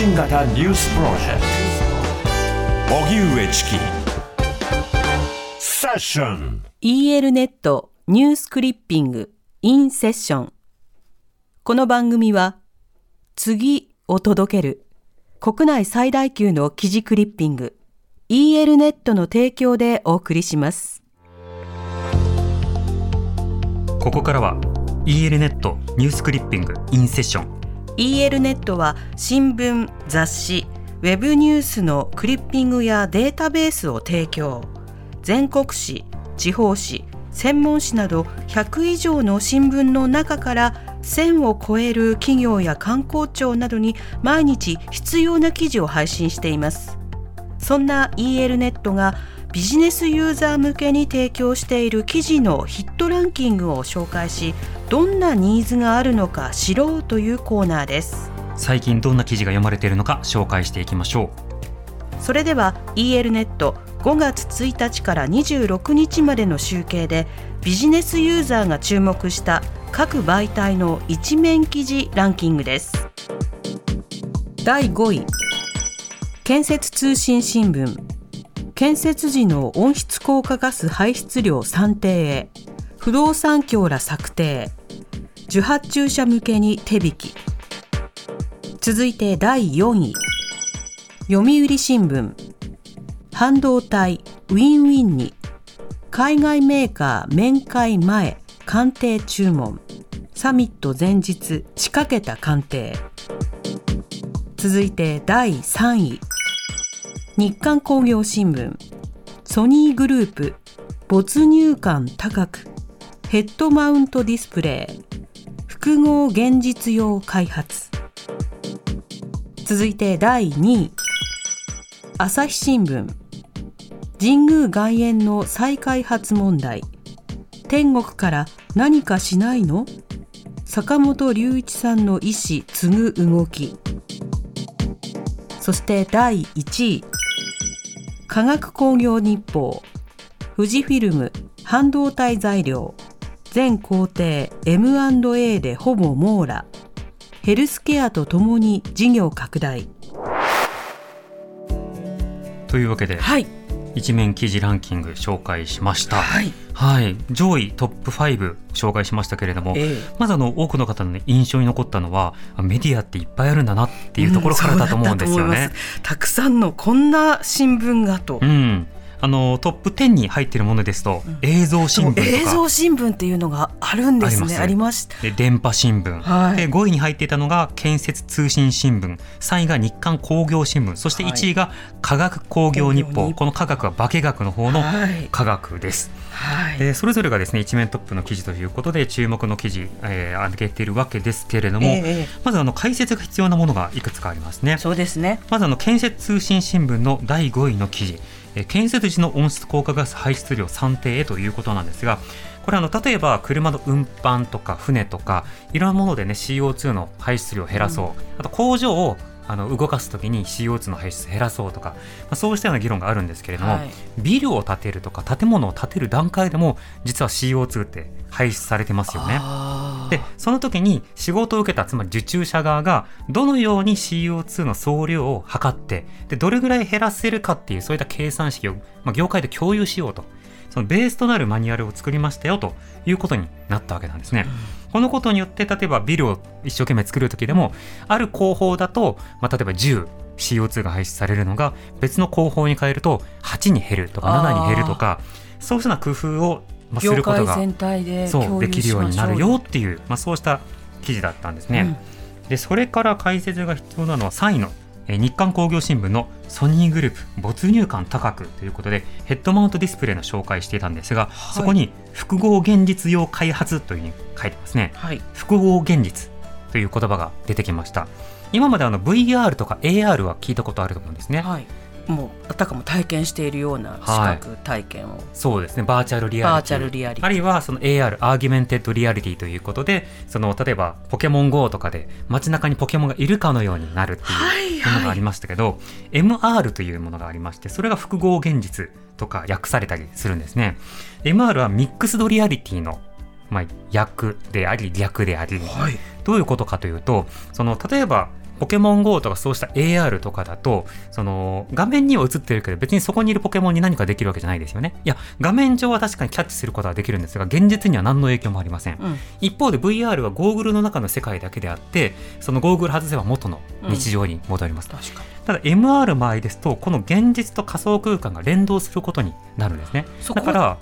信型ニュースプロジェクト。荻上チキ。セッション。EL ネットニュースクリッピングインセッション。この番組は次を届ける国内最大級の記事クリッピング EL ネットの提供でお送りします。ここからは EL ネットニュースクリッピングインセッション EL ネットは新聞雑誌ウェブニュースのクリッピングやデータベースを提供。全国紙地方紙専門紙など100以上の新聞の中から1000を超える企業や観光庁などに毎日必要な記事を配信しています。そんな EL ネットがビジネスユーザー向けに提供している記事のヒットランキングを紹介しどんなニーズがあるのか知ろうというコーナーです。最近どんな記事が読まれているのか紹介していきましょそれでは EL ネット5月1日から26日までの集計でビジネスユーザーが注目した各媒体の一面記事ランキングです。第5位建設通信新聞建設時の温室効果ガス排出量算定へ。不動産協ら策定。受発注者向けに手引き。続いて第4位。読売新聞。半導体ウィンウィンに。海外メーカー面会前鑑定注文。サミット前日仕掛けた鑑定。続いて第3位。日刊工業新聞ソニーグループ没入感高くヘッドマウントディスプレイ複合現実用開発。続いて第2位朝日新聞。神宮外苑の再開発問題。天国から何かしないの？坂本龍一さんの意思継ぐ動き。そして第1位。科学工業日報。富士フィルム半導体材料。全工程 M&A でほぼ網羅。ヘルスケアとともに事業拡大。うというわけで、はい一面記事ランキング紹介しました。はい、はい。上位トップ5紹介しましたけれども、ええ。まずあの多くの方の、ね、印象に残ったのはあメディアっていっぱいあるんだなっていうところからだと思うんですよね。そうだったと思います。たくさんのこんな新聞がと、うん、あのトップ10に入っているものですと、映像新聞とか。映像新聞っていうのがあるんですね。あありりました。で電波新聞、はい。で5位に入っていたのが建設通信新聞。3位が日刊工業新聞。そしてはい。1位が科学工業日報、工業日報。この科学は化学の方のはい。科学です。はい。でそれぞれがですね一面トップの記事ということで注目の記事、えー、挙げているわけですけれども、えええまずあの解説が必要なものがいくつかありますね。え。そうですね。まずあの建設通信新聞の第5位の記事、えー建設時の温室効果ガス排出量算定へということなんですが、これあの例えば車の運搬とか船とかいろんなものでね CO2 の排出量を減らそう、あと工場をあの動かすときに CO2 の排出減らそうとか、まあ、そうしたような議論があるんですけれども、はいビルを建てるとか建物を建てる段階でも実は CO2 って排出されてますよね。でその時に仕事を受けたつまり受注者側がどのように CO2 の総量を測ってでどれぐらい減らせるかっていうそういった計算式を、まあ、業界で共有しようとそのベースとなるマニュアルを作りましたよということになったわけなんですね。このことによって例えばビルを一生懸命作る時でもある工法だと、まあ、例えば10 CO2 が排出されるのが別の工法に変えると8に減るとか7に減るとかそうしたような工夫をまあす業ることが界全体でそうできるようになるよっていう、まあ、そうした記事だったんですね。でそれから解説が必要なのは3位のえー日刊工業新聞のソニーグループ没入感高くということでヘッドマウントディスプレイの紹介していたんですが、はい。そこに複合現実用開発というふうに書いてますね。はい。複合現実という言葉が出てきました。今まであの VR とか AR は聞いたことあると思うんですね、はいもうあたかも体験しているような視覚体験を、そうですね。バーチャルリアリティ。バーチャルリアリティ。あるいはその AR augmented reality ということでその例えばポケモン GO とかで街中にポケモンがいるかのようになるってはいい。うものがありましたけど、MR というものがありましてそれが複合現実とか訳されたりするんですね。MR はミックスドリアリティのまあ、訳であり略であり、はい。どういうことかというとその例えばポケモン GO とかそうした AR とかだとその画面には映ってるけど別にそこにいるポケモンに何かできるわけじゃないですよね。いや画面上は確かにキャッチすることはできるんですが現実には何の影響もありません、うん。一方で VR はゴーグルの中の世界だけであってそのゴーグル外せば元の日常に戻ります、確かに。ただ MR の場合ですとこの現実と仮想空間が連動することになるんですね。だから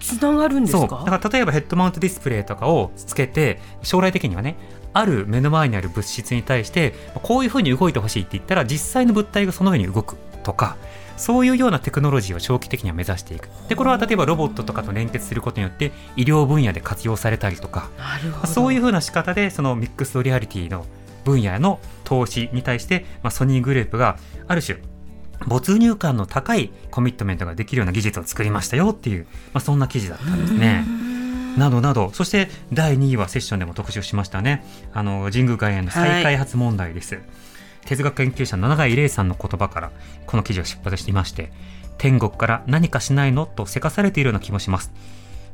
つながるんですそう。かだから例えばヘッドマウントディスプレイとかをつけて将来的にはねある目の前にある物質に対してこういうふうに動いてほしいって言ったら実際の物体がその上に動くとかそういうようなテクノロジーを長期的には目指していくでこれは例えばロボットとかと連結することによって医療分野で活用されたりとかそういうふうな仕方でそのミックスドリアリティの分野の投資に対して、まあ、ソニーグループがある種没入感の高いコミットメントができるような技術を作りましたよっていう、まあ、そんな記事だったんですね。などなど。そして第2位はセッションでも特集しましたね。あの神宮外苑の再開発問題です、哲学研究者の永井玲さんの言葉からこの記事を出発していまして天国から何かしないの？とせかされているような気もします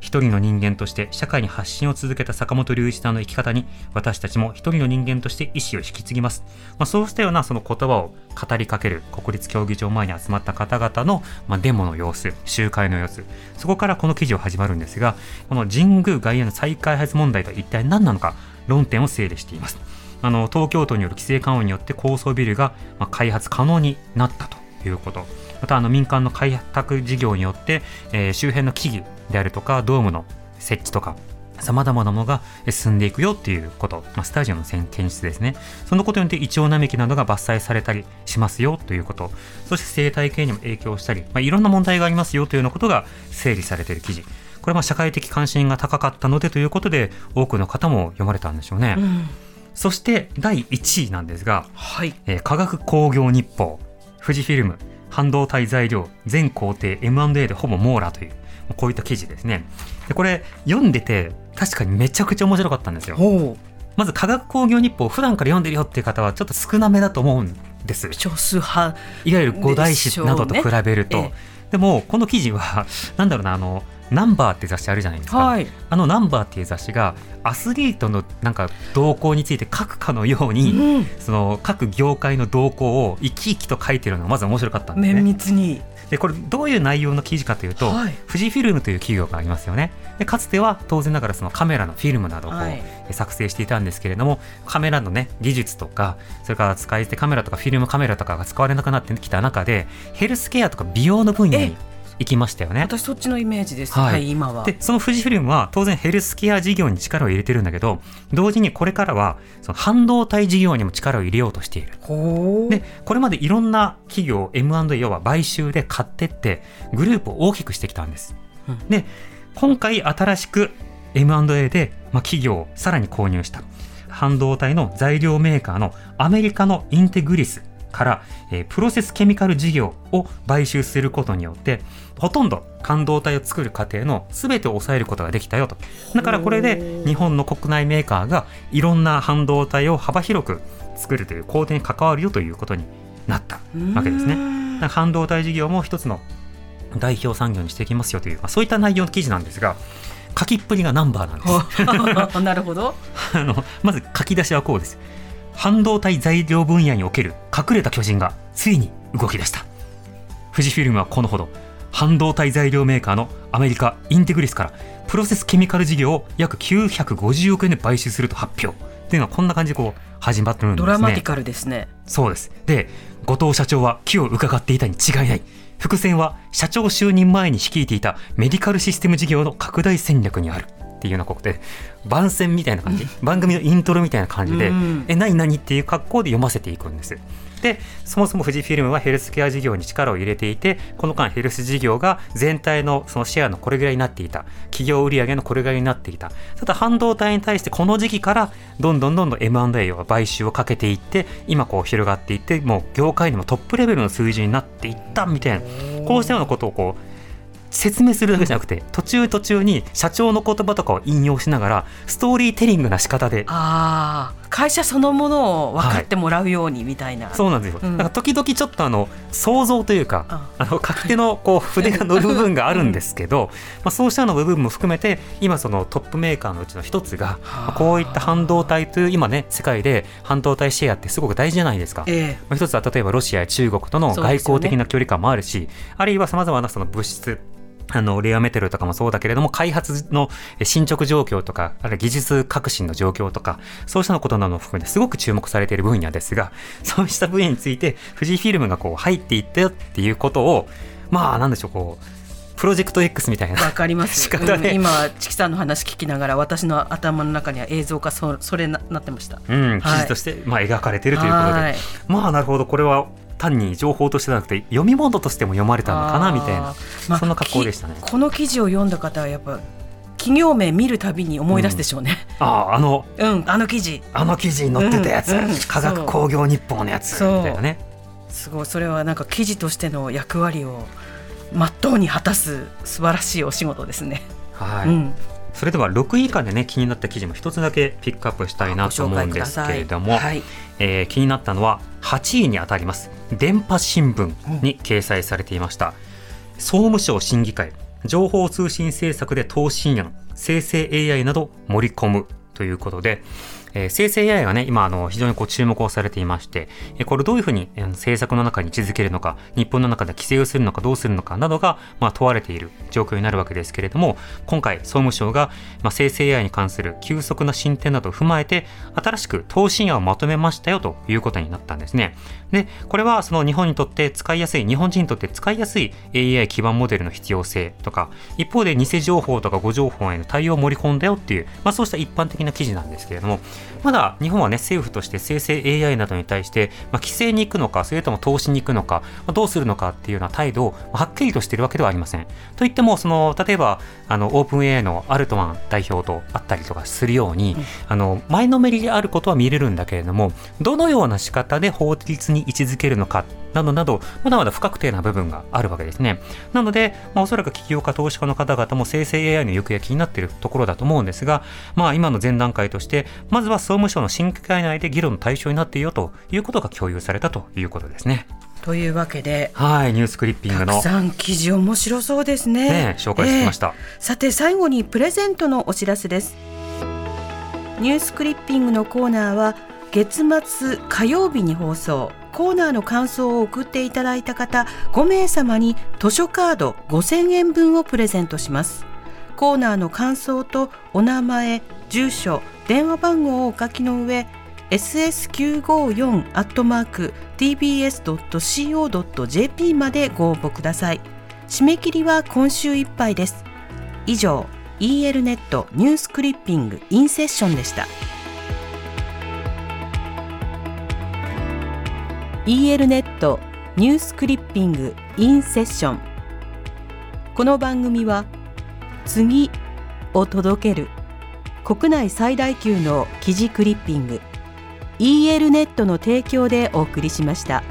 一人の人間として社会に発信を続けた坂本龍一さんの生き方に私たちも一人の人間として意思を引き継ぎます、まあ、そうしたようなその言葉を語りかける国立競技場前に集まった方々の、まあ、デモの様子集会の様子そこからこの記事を始まるんですがこの神宮外苑の再開発問題とは一体何なのか論点を整理しています。あの東京都による規制緩和によって高層ビルがまあ開発可能になったということ。またあの民間の開拓事業によって、えー周辺の木々であるとかドームの設置とかさまざまなものがえ進んでいくよっていうこと、まあ、スタジオの建設ですね。そのことによってイチョウ並木などが伐採されたりしますよということ。そして生態系にも影響したり、まあ、いろんな問題がありますよというようなことが整理されている記事。これは社会的関心が高かったのでということで多くの方も読まれたんでしょうね、うん。そして第1位なんですがはい。えー科学工業日報。富士フィルム半導体材料全工程 M&A でほぼ網羅というこういった記事ですね。でこれ読んでて確かにめちゃくちゃ面白かったんですよ。まず科学工業日報普段から読んでるよっていう方はちょっと少なめだと思うんです。少数派いわゆる五大誌などと比べると、でもこの記事はなんだろうなあのナンバーって雑誌あるじゃないですか、はい。あのナンバーっていう雑誌がアスリートのなんか動向について書くかのように、うん。その各業界の動向を生き生きと書いてるのがまず面白かったんです綿ね。密に。でこれどういう内容の記事かというと、はい。富士フィルムという企業がありますよね。でかつては当然ながらそのカメラのフィルムなどを作成していたんですけれどもカメラのね技術とかそれから使い捨てカメラとかフィルムカメラとかが使われなくなってきた中でヘルスケアとか美容の分野に行きましたよね。私そっちのイメージですはいはい今はでその富士フィルムは当然ヘルスケア事業に力を入れてるんだけど同時にこれからはその半導体事業にも力を入れようとしている。でこれまでいろんな企業 M&A 要は買収で買ってってグループを大きくしてきたんです。うんで今回新しく M&A で、まあ、企業をさらに購入した半導体の材料メーカーのアメリカのインテグリスから、えープロセスケミカル事業を買収することによってほとんど半導体を作る過程の全てを抑えることができたよとだからこれで日本の国内メーカーがいろんな半導体を幅広く作るという工程に関わるよということになったわけですね。半導体事業も一つの代表産業にしていきますよという、まあ、そういった内容の記事なんですが書きっぷりがナンバーなんです。なるほど あのまず書き出しはこうです。半導体材料分野における隠れた巨人がついに動き出した。富士フィルムはこのほど半導体材料メーカーのアメリカインテグリスからプロセスケミカル事業を約950億円で買収すると発表。っていうのはこんな感じでこう始まってるんですね。ドラマティカルですねそうです。で、後藤社長は気を伺っていたに違いない。伏線は社長就任前に率いていたメディカルシステム事業の拡大戦略にある。っていうようなことで番宣みたいな感じ？番組のイントロみたいな感じで、うんえ何何っていう格好で読ませていくんです。でそもそも富士フィルムはヘルスケア事業に力を入れていてこの間ヘルス事業が全体のそのシェアのこれぐらいになっていた。企業売上のこれぐらいになっていた。ただ半導体に対してこの時期からどんどんどんどん M&A を買収をかけていって今こう広がっていってもう業界にもトップレベルの数字になっていったみたいなこうしたようなことをこう説明するだけじゃなくて途中途中に社長の言葉とかを引用しながらストーリーテリングな仕方で。あ会社そのものを分かってもらうようにみたいな、はい、そうなんですよ、うん、だから時々ちょっとあの想像というかあの書き手のこう筆が乗る部分があるんですけど、まあ、そうしたの部分も含めて今そのトップメーカーのうちの一つがこういった半導体という今ね世界で半導体シェアってすごく大事じゃないですか、えー、一つは例えばロシアや中国との外交的な距離感もあるし、ね、あるいはさまざまなその物質あの、レアメテルとかもそうだけれども、開発の進捗状況とか、あるいは技術革新の状況とか、そうしたことなども含めてすごく注目されている分野ですが、そうした分野について、富士フィルムがこう入っていったよっていうことを、まあ、なんでしょう、こう、プロジェクト X みたいなわかります。仕方で、うん、今チキさんの話聞きながら私の頭の中には映像化そそれななってました、うん、記事として、まあ、描かれているということで。まあなるほど。これは単に情報としてなくて読み物としても読まれたのかなみたいな、まあ、そんな格好でしたね。この記事を読んだ方はやっぱ企業名見るたびに思い出すでしょうね。うん、あああの、うん、あの記事。あの記事に載ってたやつ、うんうん、科学工業日報のやつみたいなね。すごい。それはなんか記事としての役割を全うに果たす素晴らしいお仕事ですね。はい、うん、それでは6位以下でね気になった記事も一つだけピックアップしたいなと思うんですけれども、はい、えー、気になったのは8位にあたります。電波新聞に掲載されていました、うん、総務省審議会情報通信政策で答申案生成 AI など盛り込むということで、えー、生成 AI がね、今、あの、非常にこう注目をされていまして、え、これどういうふうに、えー、政策の中に位置づけるのか、日本の中で規制をするのかどうするのかなどが、まあ、問われている状況になるわけですけれども、今回、総務省が、まあ、生成 AI に関する急速な進展などを踏まえて、新しく答申案をまとめましたよということになったんですね。で、これはその日本にとって使いやすい、日本人にとって使いやすい AI 基盤モデルの必要性とか、一方で偽情報とか誤情報への対応を盛り込んだよっていう、まあ、そうした一般的な記事なんですけれども、まだ日本はね、政府として生成 AI などに対して、まあ、規制に行くのか、それとも投資に行くのか、まあ、どうするのかっていうような態度をはっきりとしているわけではありません。といっても、その、例えば、あの、オープン AI のアルトマン代表と会ったりとかするように、うん、あの、前のめりであることは見れるんだけれども、どのような仕方で法律に位置づけるのかなどなど、まだまだ不確定な部分があるわけですね。なので、まあ、おそらく起業家、投資家の方々も生成 AI の行方が気になっているところだと思うんですが、まあ、今の前段階として、まずは総務省の審議会内で議論の対象になっているよということが共有されたということですね。というわけで、はい、ニュースクリッピングの。たくさん記事面白そうですね。ね紹介してきました、えー、さて、最後にプレゼントのお知らせです。ニュースクリッピングのコーナーは月末火曜日に放送。コーナーの感想を送っていただいた方5名様に図書カード5000円分をプレゼントしますコーナーの感想とお名前住所電話番号をお書きの上 ss954 アットマーク tbs.co.jp までご応募ください締め切りは今週いっぱいです以上 EL ネットニュースクリッピングインセッションでした。EL ネットニュースクリッピングインセッションこの番組は次を届ける国内最大級の記事クリッピング EL ネットの提供でお送りしました。